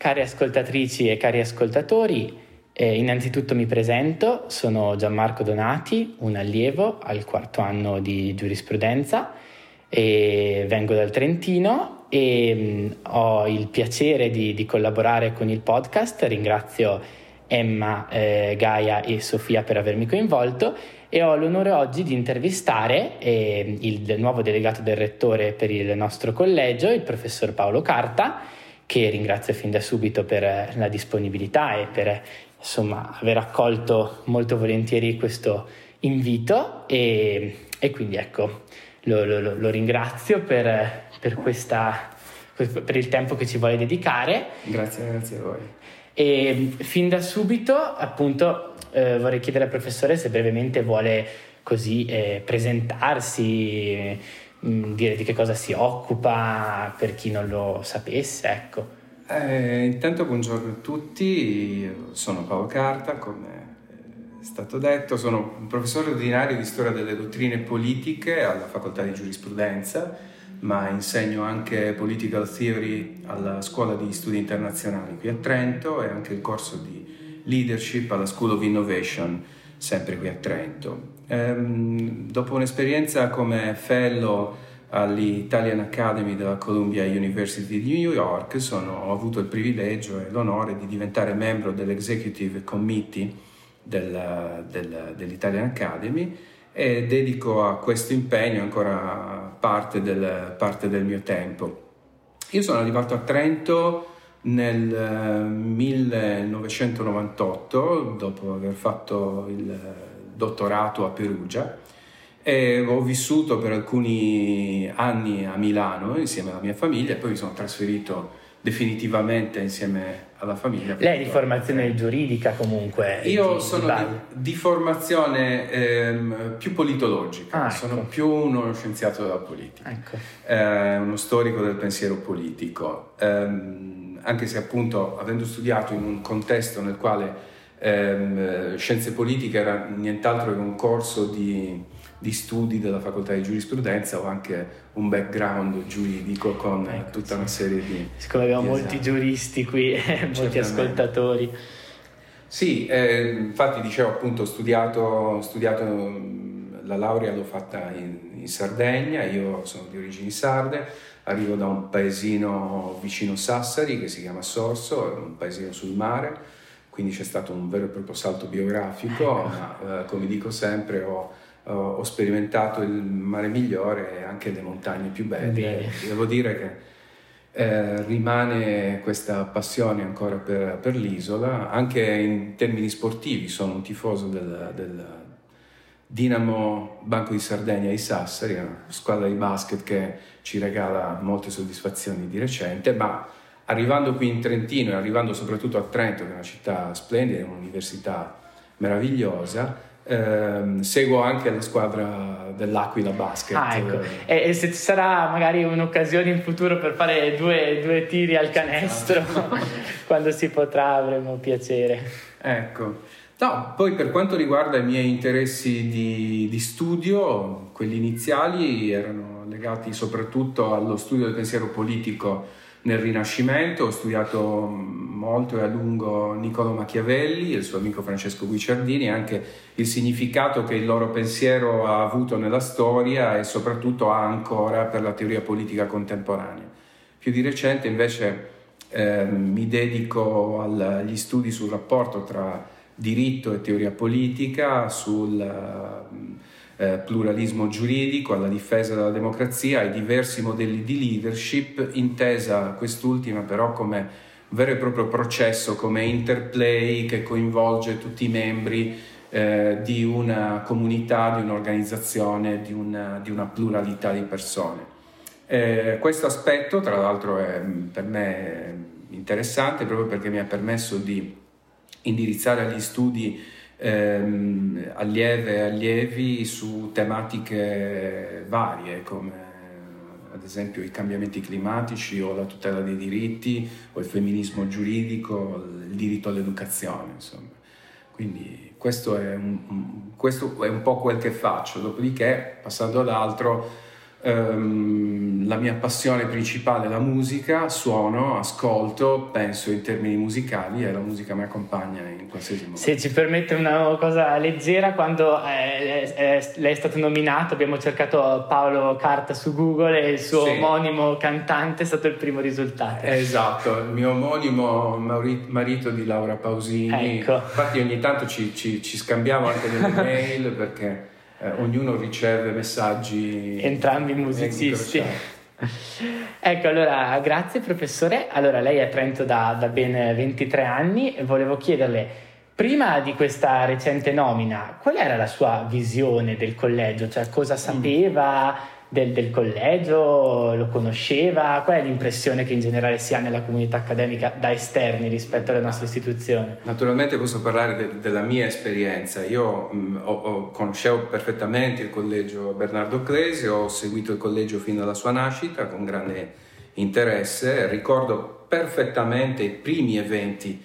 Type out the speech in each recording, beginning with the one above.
Cari ascoltatrici e cari ascoltatori, eh, innanzitutto mi presento, sono Gianmarco Donati, un allievo al quarto anno di giurisprudenza e vengo dal Trentino e mh, mm, ho il piacere di, di, collaborare con il podcast. Ringrazio Emma, eh, Gaia e Sofia per avermi coinvolto e ho l'onore oggi di intervistare eh, il nuovo delegato del rettore per il nostro collegio, il professor Paolo Carta che ringrazio fin da subito per la disponibilità e per insomma, aver accolto molto volentieri questo invito e, e quindi ecco, lo, lo, lo ringrazio per, per, questa, per il tempo che ci vuole dedicare. Grazie, grazie a voi. E fin da subito, appunto, eh, vorrei chiedere al professore se brevemente vuole così eh, presentarsi, Mm, dire di che cosa si occupa per chi non lo sapesse, ecco. Eh, intanto buongiorno a tutti, sono Paolo Carta, come è stato detto, sono un professore ordinario di storia delle dottrine politiche alla facoltà di giurisprudenza, ma insegno anche political theory alla scuola di studi internazionali qui a Trento e anche il corso di leadership alla School of Innovation, sempre qui a Trento. Ehm, dopo un'esperienza come fellow all'Italian Academy della Columbia University di New York sono, ho avuto il privilegio e l'onore di diventare membro dell'Executive Committee del, del, dell'Italian Academy e dedico a questo impegno ancora parte del, parte del mio tempo. Io sono arrivato a Trento nel 1998 dopo aver fatto il dottorato a Perugia e ho vissuto per alcuni anni a Milano insieme alla mia famiglia e poi mi sono trasferito definitivamente insieme alla famiglia. Lei è di formazione giuridica comunque? Io di, sono di, di formazione ehm, più politologica, ah, ecco. sono più uno scienziato della politica, ecco. eh, uno storico del pensiero politico, ehm, anche se appunto avendo studiato in un contesto nel quale ehm, scienze politiche era nient'altro che un corso di, di, studi della facoltà di giurisprudenza o anche un background giuridico con ecco, tutta una serie di... Siccome abbiamo molti giuristi qui, molti ascoltatori. Sì, eh, infatti dicevo appunto ho studiato, studiato la laurea l'ho fatta in, in, Sardegna, io sono di origini sarde, arrivo da un paesino vicino Sassari che si chiama Sorso, è un paesino sul mare, quindi c'è stato un vero e proprio salto biografico, ma eh, come dico sempre ho, ho, sperimentato il mare migliore e anche le montagne più belle. Bene. Devo dire che eh, rimane questa passione ancora per, per, l'isola, anche in termini sportivi sono un tifoso del, del Dinamo Banco di Sardegna di Sassari, una squadra di basket che ci regala molte soddisfazioni di recente, ma arrivando qui in Trentino e arrivando soprattutto a Trento, che è una città splendida, un'università meravigliosa, ehm, seguo anche la squadra dell'Aquila Basket. Ah, ecco. e, e, se ci sarà magari un'occasione in futuro per fare due, due tiri al canestro, quando si potrà avremo piacere. Ecco. No, poi per quanto riguarda i miei interessi di, di studio, quelli iniziali erano legati soprattutto allo studio del pensiero politico nel Rinascimento, ho studiato molto e a lungo Niccolo Machiavelli e il suo amico Francesco Guicciardini, anche il significato che il loro pensiero ha avuto nella storia e soprattutto ha ancora per la teoria politica contemporanea. Più di recente invece eh, mi dedico agli studi sul rapporto tra diritto e teoria politica, sul eh, pluralismo giuridico, alla difesa della democrazia, ai diversi modelli di leadership, intesa quest'ultima però come vero e proprio processo, come interplay che coinvolge tutti i membri eh, di una comunità, di un'organizzazione, di una, di una pluralità di persone. Eh, questo aspetto, tra l'altro, è per me interessante proprio perché mi ha permesso di indirizzare agli studi ehm, allieve e allievi su tematiche varie come ad esempio i cambiamenti climatici o la tutela dei diritti o il femminismo giuridico, il diritto all'educazione, insomma. Quindi questo è un, questo è un po' quel che faccio, dopodiché passando ad ehm, la mia passione principale è la musica, suono, ascolto, penso in termini musicali e la musica mi accompagna in qualsiasi modo. Se ci permette una cosa leggera, quando eh, eh, lei è stato nominato abbiamo cercato Paolo Carta su Google e il suo sì. omonimo cantante è stato il primo risultato. Esatto, il mio omonimo marito di Laura Pausini. Ecco. Infatti ogni tanto ci, ci, ci scambiamo anche delle mail perché eh, ognuno riceve messaggi. Entrambi musicisti. ecco, allora, grazie professore. Allora, lei è a Trento da, da ben 23 anni e volevo chiederle, prima di questa recente nomina, qual era la sua visione del collegio? Cioè, cosa mm. sapeva? Mm del, del, collegio, lo conosceva? Qual è l'impressione che in generale si ha nella comunità accademica da esterni rispetto alla nostra istituzione? Naturalmente posso parlare de, della mia esperienza. Io mh, ho, ho, conoscevo perfettamente il collegio Bernardo Clesio, ho seguito il collegio fino alla sua nascita con grande interesse, ricordo perfettamente i primi eventi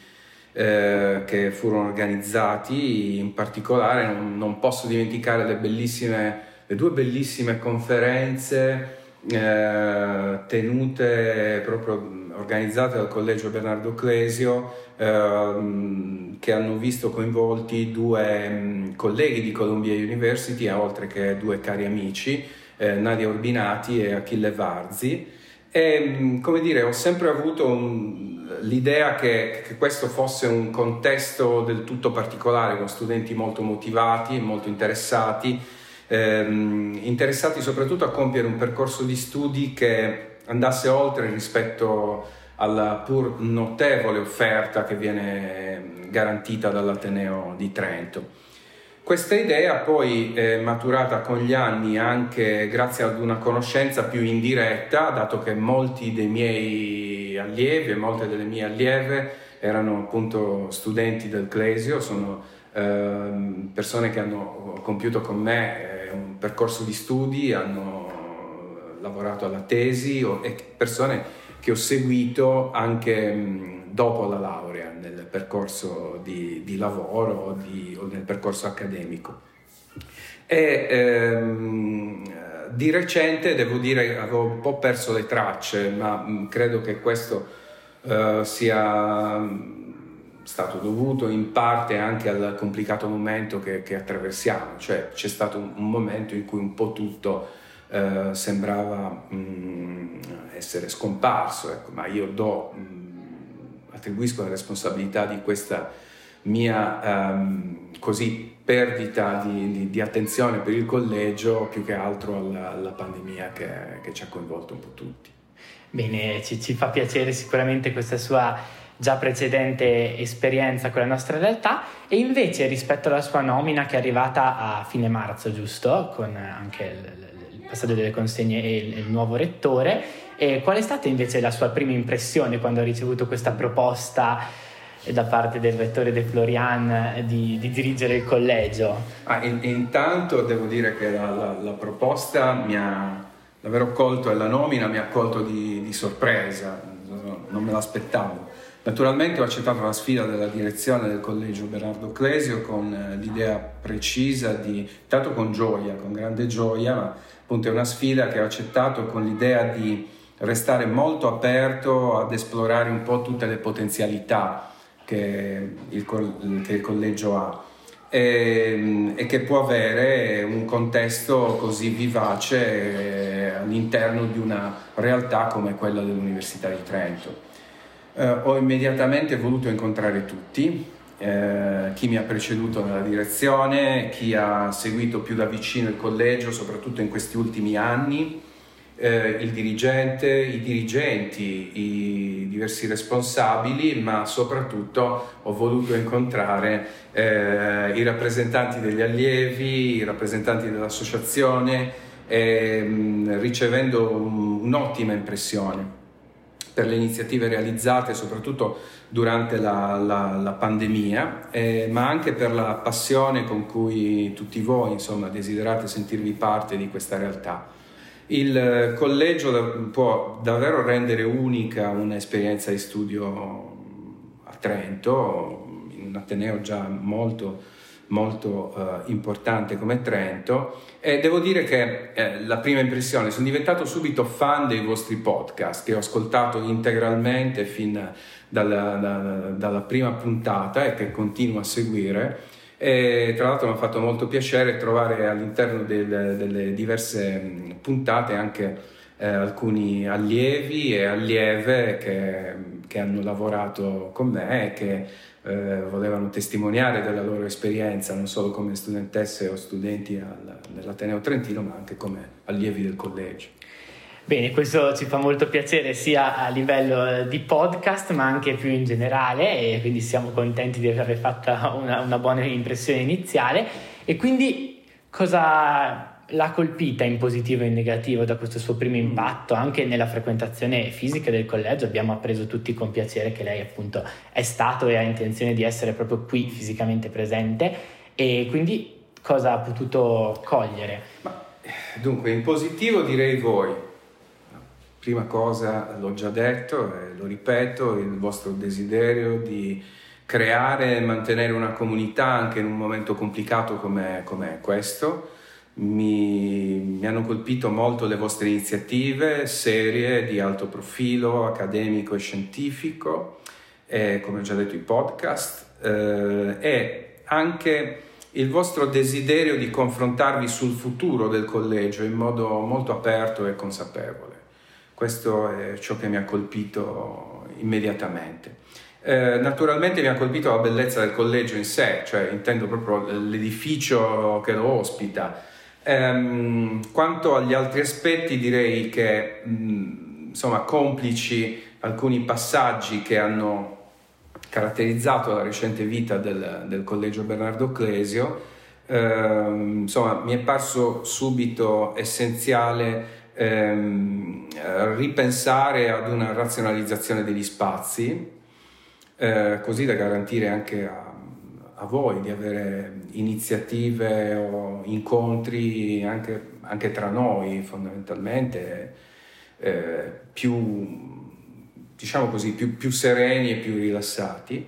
eh, che furono organizzati, in particolare non, posso dimenticare le bellissime due bellissime conferenze eh, tenute proprio organizzate dal Collegio Bernardo Clesio eh, che hanno visto coinvolti due mm, colleghi di Columbia University oltre che due cari amici eh, Nadia Urbinati e Achille Varzi. E mm, come dire ho sempre avuto un, l'idea che, che, questo fosse un contesto del tutto particolare con studenti molto motivati molto interessati ehm, interessati soprattutto a compiere un percorso di studi che andasse oltre rispetto alla pur notevole offerta che viene garantita dall'Ateneo di Trento. Questa idea poi è maturata con gli anni anche grazie ad una conoscenza più indiretta, dato che molti dei miei allievi e molte delle mie allieve erano appunto studenti del Clesio, sono persone che hanno compiuto con me un percorso di studi, hanno lavorato alla tesi e persone che ho seguito anche dopo la laurea nel percorso di, di lavoro o, di, o, nel percorso accademico. E ehm, di recente, devo dire, avevo un po' perso le tracce, ma credo che questo eh, sia stato dovuto in parte anche al complicato momento che, che attraversiamo, cioè c'è stato un, un, momento in cui un po' tutto eh, sembrava mh, mm, essere scomparso, ecco, ma io do, mh, mm, attribuisco la responsabilità di questa mia um, così perdita di, di, di, attenzione per il collegio più che altro alla, alla pandemia che, che, ci ha coinvolto un po' tutti. Bene, ci, ci fa piacere sicuramente questa sua già precedente esperienza con la nostra realtà e invece rispetto alla sua nomina che è arrivata a fine marzo, giusto? Con anche il, il passaggio delle consegne e il, il nuovo rettore, e qual è stata invece la sua prima impressione quando ha ricevuto questa proposta? da parte del rettore De Florian di, di dirigere il collegio? Ah, in, intanto devo dire che la, la, la, proposta mi ha davvero colto e la nomina mi ha colto di, di sorpresa, non me l'aspettavo. Naturalmente ho accettato la sfida della direzione del collegio Bernardo Clesio con eh, l'idea precisa di, tanto con gioia, con grande gioia, ma appunto è una sfida che ho accettato con l'idea di restare molto aperto ad esplorare un po' tutte le potenzialità che il, che il collegio ha e, e, che può avere un contesto così vivace eh, all'interno di una realtà come quella dell'Università di Trento. Eh, ho immediatamente voluto incontrare tutti, eh, chi mi ha preceduto nella direzione, chi ha seguito più da vicino il collegio, soprattutto in questi ultimi anni, eh, il dirigente, i dirigenti, i diversi responsabili, ma soprattutto ho voluto incontrare eh, i rappresentanti degli allievi, i rappresentanti dell'associazione, ehm, ricevendo un'ottima impressione per le iniziative realizzate soprattutto durante la, la, la pandemia, eh, ma anche per la passione con cui tutti voi insomma, desiderate sentirvi parte di questa realtà. Il collegio può davvero rendere unica un'esperienza di studio a Trento, in un Ateneo già molto molto uh, importante come Trento e devo dire che eh, la prima impressione, sono diventato subito fan dei vostri podcast che ho ascoltato integralmente fin dalla, da, dalla prima puntata e che continuo a seguire. E tra l'altro mi ha fatto molto piacere trovare all'interno del, delle diverse puntate anche eh, alcuni allievi e allieve che, che, hanno lavorato con me e che eh, volevano testimoniare della loro esperienza non solo come studentesse o studenti al, nell'Ateneo Trentino ma anche come allievi del collegio. Bene, questo ci fa molto piacere sia a livello eh, di podcast ma anche più in generale e quindi siamo contenti di aver fatto una, una buona impressione iniziale e quindi cosa l'ha colpita in positivo e in negativo da questo suo primo impatto anche nella frequentazione fisica del collegio. Abbiamo appreso tutti con piacere che lei appunto è stato e ha intenzione di essere proprio qui fisicamente presente. E quindi cosa ha potuto cogliere? Ma, dunque in positivo direi voi. Prima cosa l'ho già detto e lo ripeto, il vostro desiderio di creare e mantenere una comunità anche in un momento complicato come, come questo. Mi, mi, hanno colpito molto le vostre iniziative serie di alto profilo accademico e scientifico, e, come ho già detto i podcast, eh, e anche il vostro desiderio di confrontarvi sul futuro del collegio in modo molto aperto e consapevole. Questo è ciò che mi ha colpito immediatamente. Eh, naturalmente mi ha colpito la bellezza del collegio in sé, cioè intendo proprio l'edificio che lo ospita. Eh, quanto agli altri aspetti direi che mh, insomma complici alcuni passaggi che hanno caratterizzato la recente vita del, del collegio Bernardo Clesio, eh, insomma mi è parso subito essenziale ehm, ripensare ad una razionalizzazione degli spazi, eh, così da garantire anche a, a, voi di avere iniziative o incontri anche, anche tra noi fondamentalmente eh, più, diciamo così, più, più, sereni e più rilassati.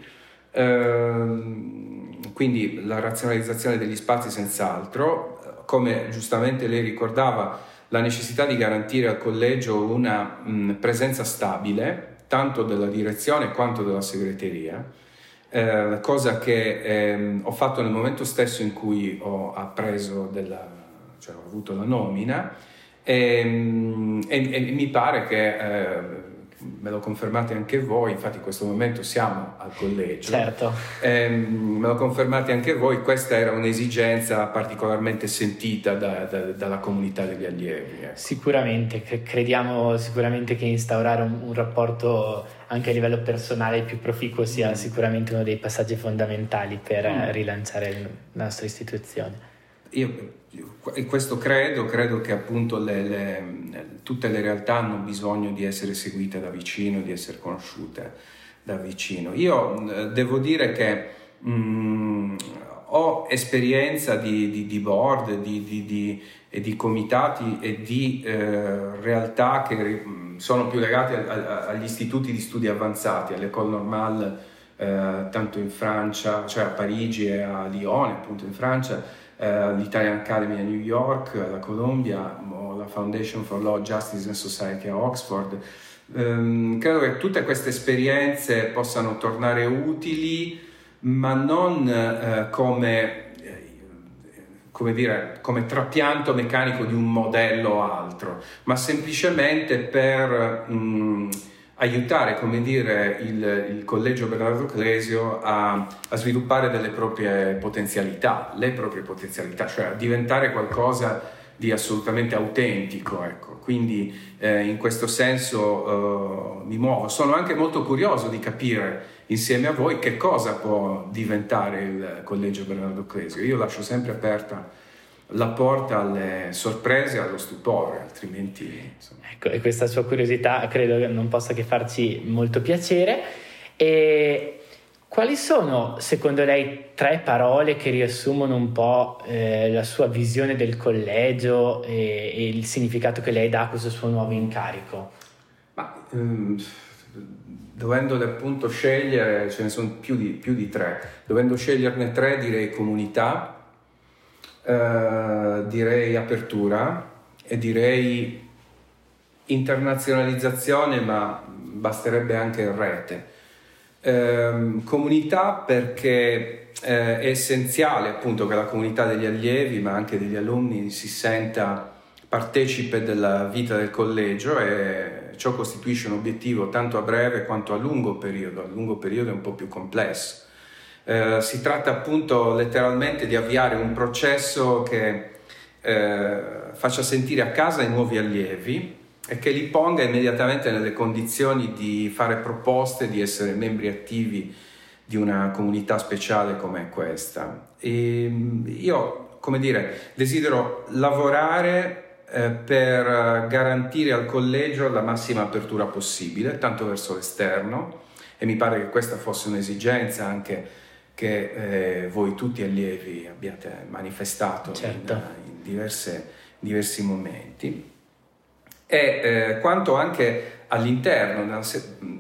Eh, quindi la razionalizzazione degli spazi senz'altro, come giustamente lei ricordava, la necessità di garantire al collegio una mh, presenza stabile, tanto della direzione quanto della segreteria, eh, cosa che eh, ho fatto nel momento stesso in cui ho appreso della, cioè ho avuto la nomina. E, e, e mi pare che eh, me lo confermate anche voi, infatti in questo momento siamo al collegio. Certo. Ehm, me lo confermate anche voi, questa era un'esigenza particolarmente sentita da, da, dalla comunità degli allievi. Ecco. Sicuramente, crediamo sicuramente che instaurare un, un, rapporto anche a livello personale più proficuo sia mm. sicuramente uno dei passaggi fondamentali per mm. rilanciare la nostra istituzione. Io questo credo, credo che appunto le, le, tutte le realtà hanno bisogno di essere seguite da vicino, di essere conosciute da vicino. Io devo dire che mh, ho esperienza di, di, di board, di, di, di, comitati e di eh, realtà che sono più legate a, a, agli istituti di studi avanzati, all'École Normale, eh, tanto in Francia, cioè a Parigi e a Lione, appunto in Francia, eh, l'Italian Academy a New York, la Columbia la Foundation for Law, Justice and Society a Oxford. Um, credo che tutte queste esperienze possano tornare utili, ma non uh, come, eh, come, dire, come trapianto meccanico di un modello o altro, ma semplicemente per um, aiutare dire, il, il Collegio Bernardo Clesio a, a, sviluppare delle proprie potenzialità, le proprie potenzialità, cioè a diventare qualcosa di assolutamente autentico. Ecco. Quindi eh, in questo senso eh, mi muovo. Sono anche molto curioso di capire insieme a voi che cosa può diventare il Collegio Bernardo Clesio. Io lascio sempre aperta la porta alle sorprese e allo stupore, altrimenti... Insomma. Ecco, e questa sua curiosità credo che non possa che farci molto piacere. E quali sono, secondo lei, tre parole che riassumono un po' eh, la sua visione del collegio e, e, il significato che lei dà a questo suo nuovo incarico? Ma, um, dovendole appunto scegliere, ce ne sono più di, più di tre, dovendo sceglierne tre direi comunità, eh, direi apertura e direi internazionalizzazione, ma basterebbe anche rete. Eh, comunità perché eh, è essenziale appunto che la comunità degli allievi, ma anche degli alunni, si senta partecipe della vita del collegio e ciò costituisce un obiettivo tanto a breve quanto a lungo periodo. A lungo periodo è un po' più complesso. Eh, si tratta appunto letteralmente di avviare un processo che eh, faccia sentire a casa i nuovi allievi e che li ponga immediatamente nelle condizioni di fare proposte, di essere membri attivi di una comunità speciale come questa. E mm, io, come dire, desidero lavorare eh, per garantire al collegio la massima apertura possibile, tanto verso l'esterno, e mi pare che questa fosse un'esigenza anche che eh, voi tutti allievi abbiate manifestato certo. in, in diverse, diversi momenti, e eh, quanto anche all'interno,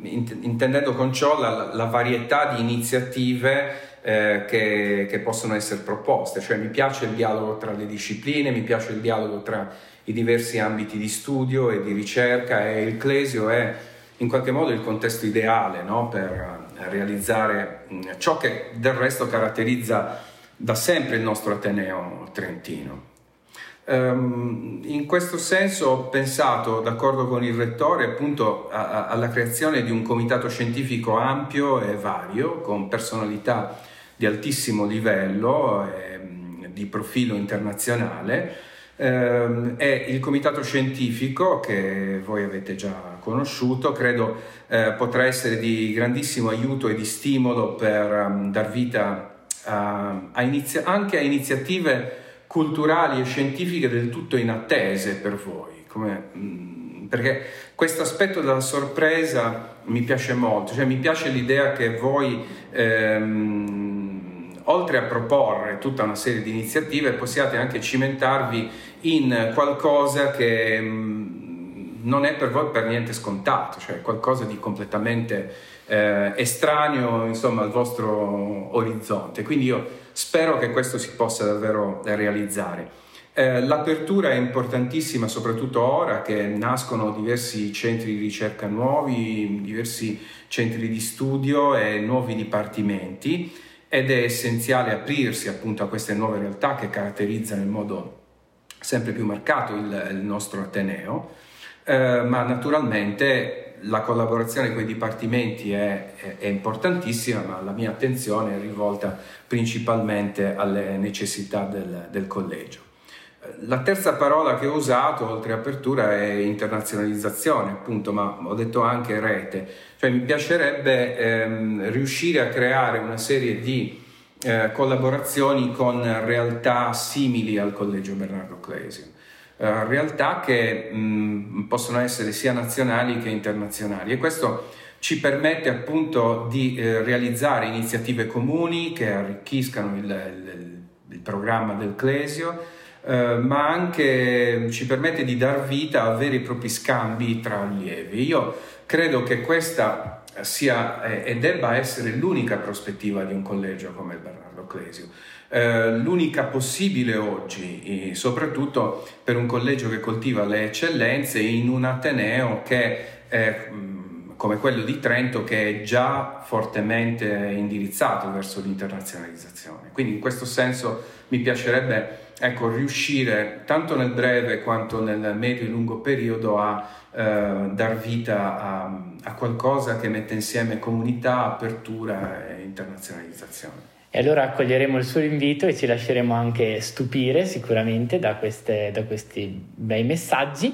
intendendo con ciò la, la varietà di iniziative eh, che, che, possono essere proposte, cioè mi piace il dialogo tra le discipline, mi piace il dialogo tra i diversi ambiti di studio e di ricerca e il Clesio è in qualche modo il contesto ideale no? per realizzare mm, ciò che del resto caratterizza da sempre il nostro Ateneo Trentino. Um, in questo senso ho pensato, d'accordo con il rettore, appunto alla creazione di un comitato scientifico ampio e vario, con personalità di altissimo livello e di profilo internazionale, eh, è il comitato scientifico che voi avete già conosciuto, credo eh, potrà essere di grandissimo aiuto e di stimolo per um, dar vita a, a inizia- anche a iniziative culturali e scientifiche del tutto inattese per voi, come, mh, mm, perché questo aspetto della sorpresa mi piace molto, cioè mi piace l'idea che voi ehm, oltre a proporre tutta una serie di iniziative possiate anche cimentarvi in qualcosa che mh, non è per voi per niente scontato, cioè qualcosa di completamente eh, estraneo insomma, al vostro orizzonte. Quindi io spero che questo si possa davvero realizzare. Eh, l'apertura è importantissima soprattutto ora che nascono diversi centri di ricerca nuovi, diversi centri di studio e nuovi dipartimenti ed è essenziale aprirsi appunto a queste nuove realtà che caratterizzano in modo sempre più marcato il, il nostro Ateneo, eh, ma naturalmente la collaborazione con i dipartimenti è, è, importantissima, ma la mia attenzione è rivolta principalmente alle necessità del, del collegio. La terza parola che ho usato, oltre apertura, è internazionalizzazione, appunto, ma ho detto anche rete. Cioè mi piacerebbe ehm, riuscire a creare una serie di eh, collaborazioni con realtà simili al Collegio Bernardo Clesio. Eh, realtà che mh, possono essere sia nazionali che internazionali e questo ci permette appunto di eh, realizzare iniziative comuni che arricchiscano il, il, il programma del Clesio, eh, ma anche ci permette di dar vita a veri e propri scambi tra allievi. Io credo che questa sia e debba essere l'unica prospettiva di un collegio come il Bernardo Clesio. Eh, l'unica possibile oggi, soprattutto per un collegio che coltiva le eccellenze in un Ateneo che è come quello di Trento che è già fortemente indirizzato verso l'internazionalizzazione. Quindi in questo senso mi piacerebbe ecco, riuscire tanto nel breve quanto nel medio e lungo periodo a eh, dar vita a, a qualcosa che mette insieme comunità, apertura e internazionalizzazione. E allora accoglieremo il suo invito e ci lasceremo anche stupire sicuramente da, queste, da questi bei messaggi.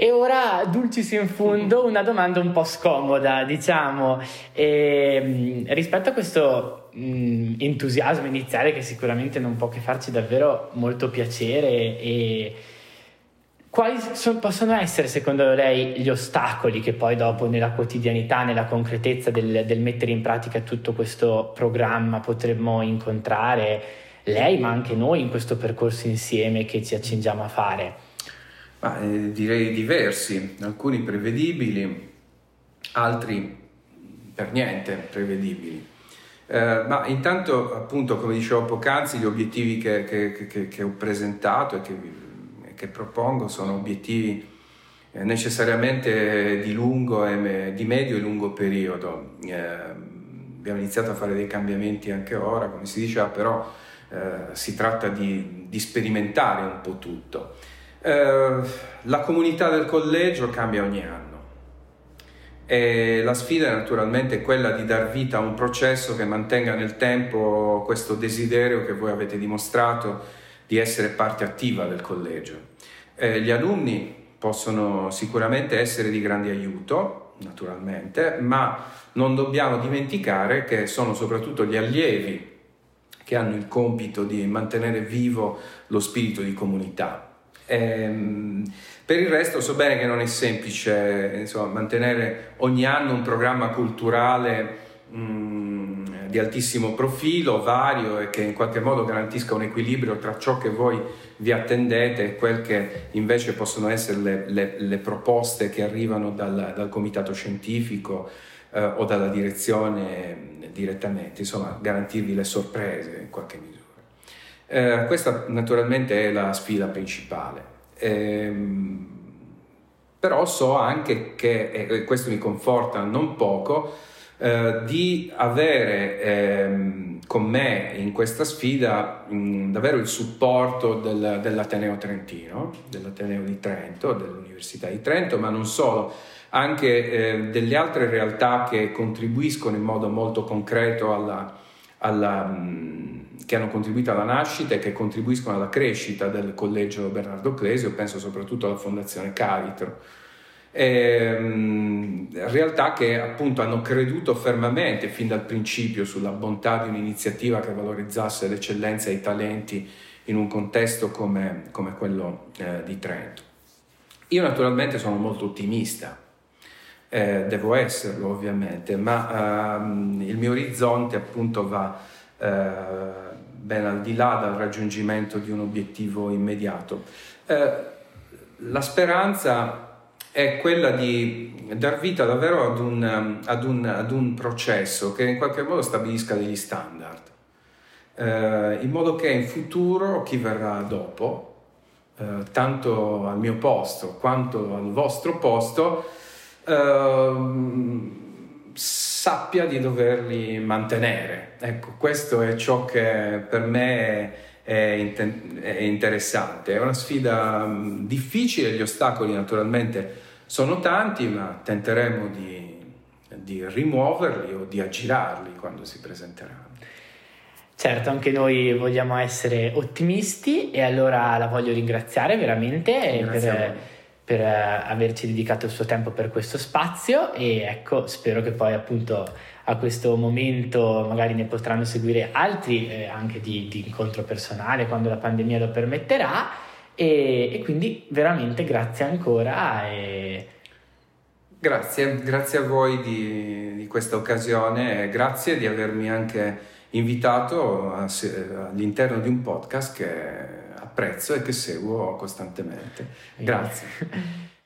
E ora, dulcis in fundo, una domanda un po' scomoda, diciamo, e, ehm, rispetto a questo mh, entusiasmo iniziale che sicuramente non può che farci davvero molto piacere e quali so, possono essere secondo lei gli ostacoli che poi dopo nella quotidianità, nella concretezza del, del mettere in pratica tutto questo programma potremmo incontrare lei ma anche noi in questo percorso insieme che ci accingiamo a fare? Ma, eh, direi diversi, alcuni prevedibili, altri per niente prevedibili. Eh, ma intanto, appunto, come dicevo poc'anzi, gli obiettivi che, che, che, che ho presentato e che, propongo sono obiettivi eh, necessariamente di, lungo e, di medio e lungo periodo. Eh, abbiamo iniziato a fare dei cambiamenti anche ora, come si diceva, però eh, si tratta di, di, sperimentare un po' tutto. Eh, la comunità del collegio cambia ogni anno e la sfida naturalmente è quella di dar vita a un processo che mantenga nel tempo questo desiderio che voi avete dimostrato di essere parte attiva del collegio. Eh, gli alunni possono sicuramente essere di grande aiuto, naturalmente, ma non dobbiamo dimenticare che sono soprattutto gli allievi che hanno il compito di mantenere vivo lo spirito di comunità. Ehm, per il resto so bene che non è semplice insomma, mantenere ogni anno un programma culturale mm, di altissimo profilo, vario e che in qualche modo garantisca un equilibrio tra ciò che voi vi attendete e quel che invece possono essere le, le, le proposte che arrivano dal, dal comitato scientifico eh, o dalla direzione direttamente, insomma garantirvi le sorprese in qualche misura. Eh, questa naturalmente è la sfida principale. Eh, però so anche che, e questo mi conforta non poco, eh, di avere ehm, con me in questa sfida mh, davvero il supporto del, dell'Ateneo Trentino, dell'Ateneo di Trento, dell'Università di Trento, ma non solo, anche eh, delle altre realtà che contribuiscono in modo molto concreto alla, alla mh, che hanno contribuito alla nascita e che contribuiscono alla crescita del collegio Bernardo Clesio, penso soprattutto alla Fondazione Cavitro. Ehm, realtà che appunto hanno creduto fermamente fin dal principio sulla bontà di un'iniziativa che valorizzasse l'eccellenza e i talenti in un contesto come, come quello eh, di Trento. Io naturalmente sono molto ottimista, eh, devo esserlo ovviamente, ma ehm, il mio orizzonte appunto va eh, ben al di là dal raggiungimento di un obiettivo immediato. Eh, la speranza è quella di dar vita davvero ad un, ad un, ad un processo che in qualche modo stabilisca degli standard, eh, in modo che in futuro chi verrà dopo, eh, tanto al mio posto quanto al vostro posto, ehm, sappia di doverli mantenere. Ecco, questo è ciò che per me è, è interessante. È una sfida difficile, gli ostacoli naturalmente sono tanti, ma tenteremo di, di rimuoverli o di aggirarli quando si presenteranno. Certo, anche noi vogliamo essere ottimisti e allora la voglio ringraziare veramente per, per, averci dedicato il suo tempo per questo spazio e ecco, spero che poi appunto a questo momento magari ne potranno seguire altri eh, anche di, di, incontro personale quando la pandemia lo permetterà e, e quindi veramente grazie ancora. E... Grazie, grazie a voi di, di questa occasione, grazie di avermi anche invitato a, all'interno di un podcast che apprezzo e che seguo costantemente. Grazie.